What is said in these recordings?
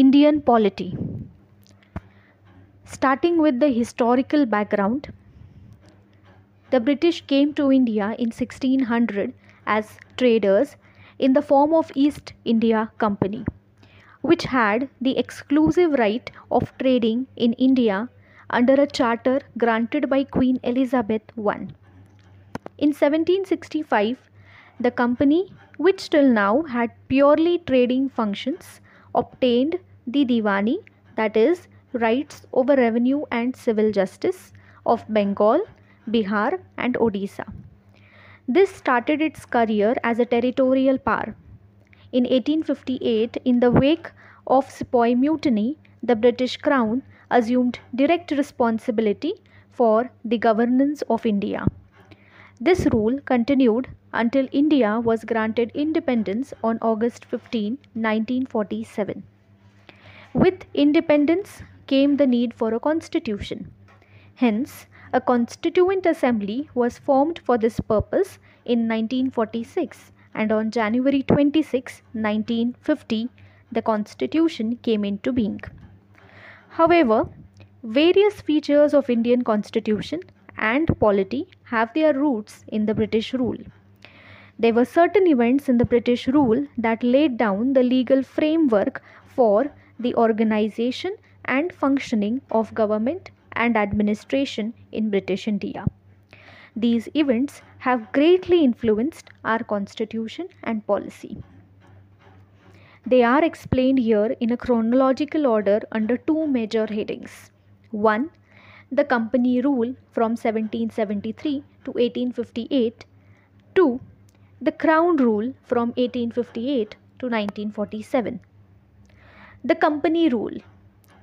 Indian polity. Starting with the historical background, the British came to India in 1600 as traders in the form of East India Company, which had the exclusive right of trading in India under a charter granted by Queen Elizabeth I. In 1765, the company, which till now had purely trading functions, obtained the Diwani, that is, rights over revenue and civil justice of Bengal, Bihar, and Odisha. This started its career as a territorial power. In 1858, in the wake of Sepoy Mutiny, the British Crown assumed direct responsibility for the governance of India. This rule continued until India was granted independence on August 15, 1947. With independence came the need for a constitution. Hence, a constituent assembly was formed for this purpose in 1946 and on January 26, 1950, the constitution came into being. However, various features of Indian constitution and polity have their roots in the British rule. There were certain events in the British rule that laid down the legal framework for the organization and functioning of government and administration in British India. These events have greatly influenced our constitution and polity. They are explained here in a chronological order under two major headings. 1. The Company Rule from 1773 to 1858. 2. The Crown Rule from 1858 to 1947. The Company Rule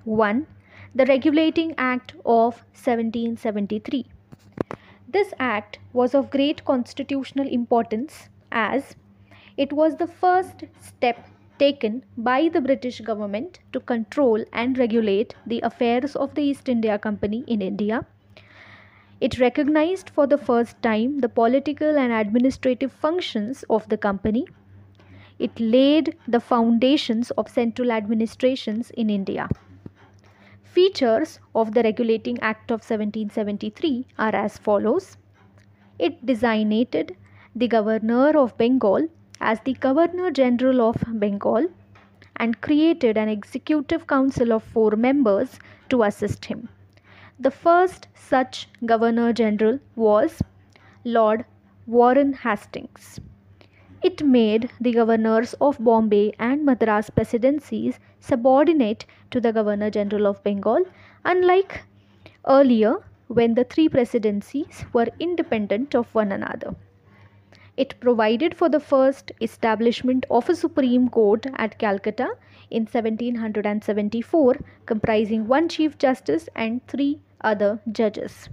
1. The Regulating Act of 1773. This act was of great constitutional importance as it was the first step taken by the British government to control and regulate the affairs of the East India Company in India. It recognized for the first time the political and administrative functions of the company. It laid the foundations of central administrations in India. Features of the Regulating Act of 1773 are as follows. It designated the Governor of Bengal as the Governor General of Bengal and created an executive council of four members to assist him. The first such Governor General was Lord Warren Hastings. It made the governors of Bombay and Madras presidencies subordinate to the Governor General of Bengal, unlike earlier when the three presidencies were independent of one another. It provided for the first establishment of a Supreme Court at Calcutta in 1774, comprising one Chief Justice and three other judges.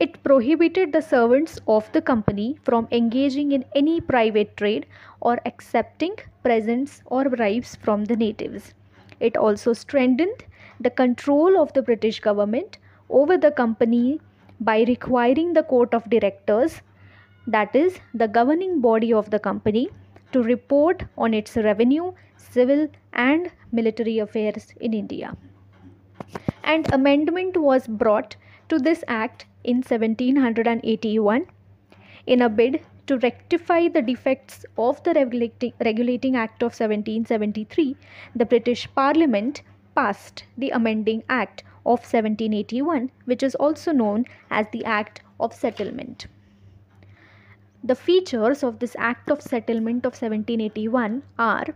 It prohibited the servants of the company from engaging in any private trade or accepting presents or bribes from the natives. It also strengthened the control of the British government over the company by requiring the court of directors, that is, the governing body of the company, to report on its revenue, civil, and military affairs in India. An amendment was brought to this act in 1781 in a bid to rectify the defects of the regulating, act of 1773 the british parliament passed the amending act of 1781 which is also known as the act of settlement. The features of this act of settlement of 1781 are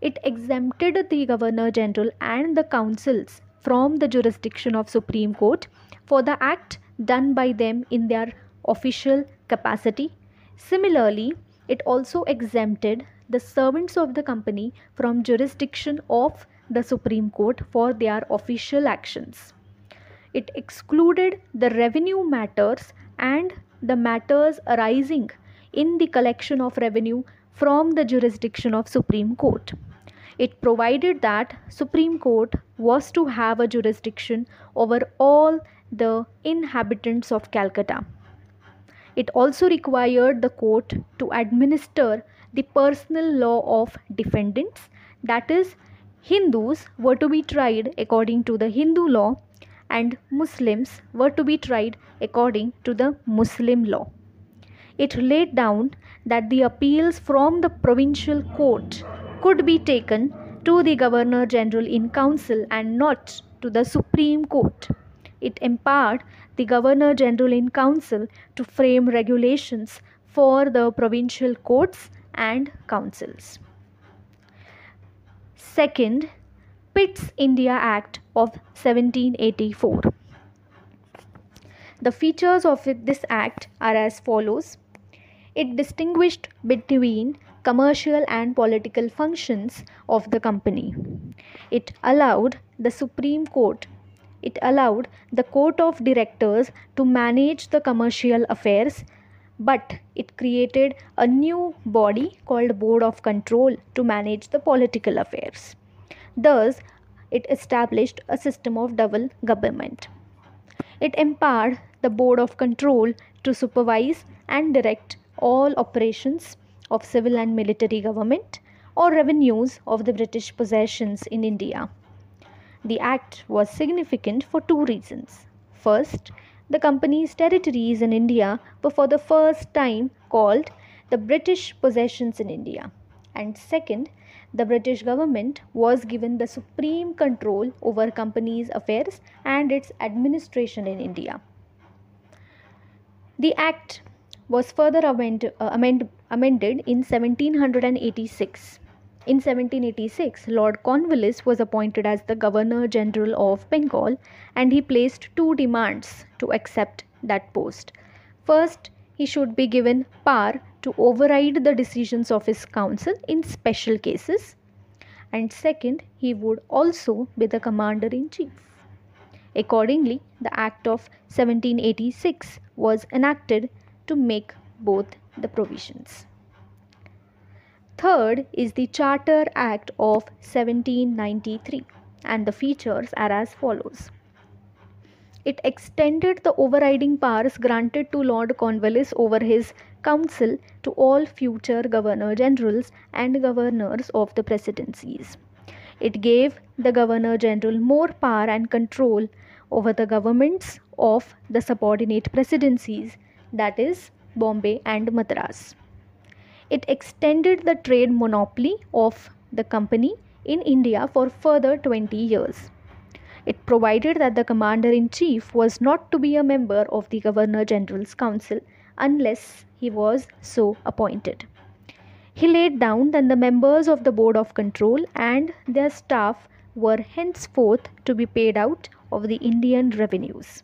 it exempted the governor general and the councils from the jurisdiction of supreme court for the act done by them in their official capacity. Similarly, it also exempted the servants of the company from jurisdiction of the Supreme Court for their official actions. It excluded the revenue matters and the matters arising in the collection of revenue from the jurisdiction of Supreme Court. It provided that Supreme Court was to have a jurisdiction over all the inhabitants of Calcutta. It also required the court to administer the personal law of defendants, that is, Hindus were to be tried according to the Hindu law and Muslims were to be tried according to the Muslim law. It laid down that the appeals from the provincial court could be taken to the Governor General in Council and not to the Supreme Court. It empowered the Governor General in Council to frame regulations for the provincial courts and councils. Second, Pitt's India Act of 1784. The features of this act are as follows. It distinguished between commercial and political functions of the company. It allowed the Supreme Court it allowed the court of directors to manage the commercial affairs but it created a new body called board of control to manage the political affairs. Thus it established a system of double government. It empowered the board of control to supervise and direct all operations of civil and military government or revenues of the british possessions in india the act was significant for two reasons. First, the company's territories in India were for the first time called the British possessions in India. And second, the British government was given the supreme control over company's affairs and its administration in India. The act was further amend, uh, amend, amended in 1786 in 1786, Lord Cornwallis was appointed as the Governor General of Bengal and he placed two demands to accept that post. First, he should be given power to override the decisions of his council in special cases. And second, he would also be the commander in chief. Accordingly, the Act of 1786 was enacted to make both the provisions. Third is the Charter Act of 1793, and the features are as follows. It extended the overriding powers granted to Lord Cornwallis over his council to all future governor generals and governors of the presidencies. It gave the governor general more power and control over the governments of the subordinate presidencies, that is, Bombay and Madras. It extended the trade monopoly of the company in India for further 20 years. It provided that the commander in chief was not to be a member of the Governor General's Council unless he was so appointed. He laid down that the members of the Board of Control and their staff were henceforth to be paid out of the Indian revenues.